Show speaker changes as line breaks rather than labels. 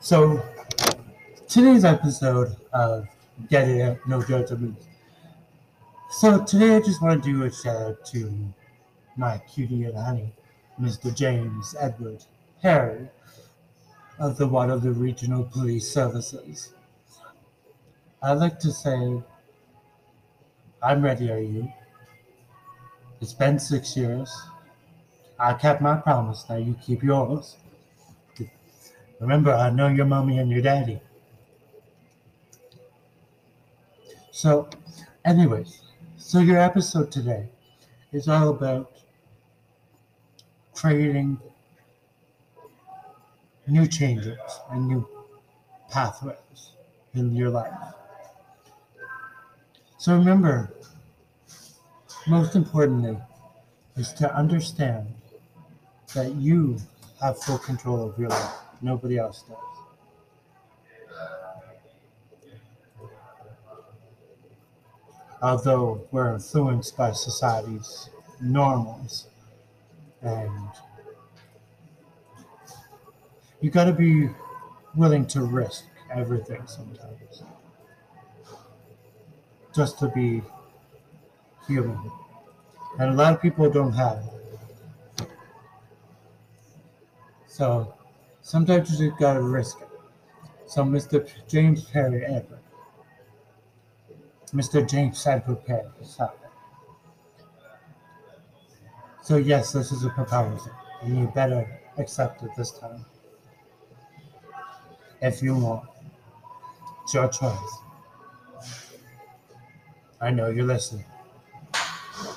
So, today's episode of Get It No Judgment. So, today I just want to do a shout out to my cutie and honey, Mr. James Edward one of the Waterloo Regional Police Services. I'd like to say, I'm ready, are you? It's been six years. I kept my promise, now you keep yours. Remember, I know your mommy and your daddy. So, anyways, so your episode today is all about creating new changes and new pathways in your life. So remember, most importantly, is to understand that you have full control of your life. Nobody else does. Although we're influenced by society's norms and you got to be willing to risk everything sometimes just to be human. And a lot of people don't have it. So sometimes you just gotta risk it. So Mr. James Perry Edward. Mr. James Edward Perry. So yes, this is a proposal. And you better accept it this time. If you want. It's your choice. I know you're listening.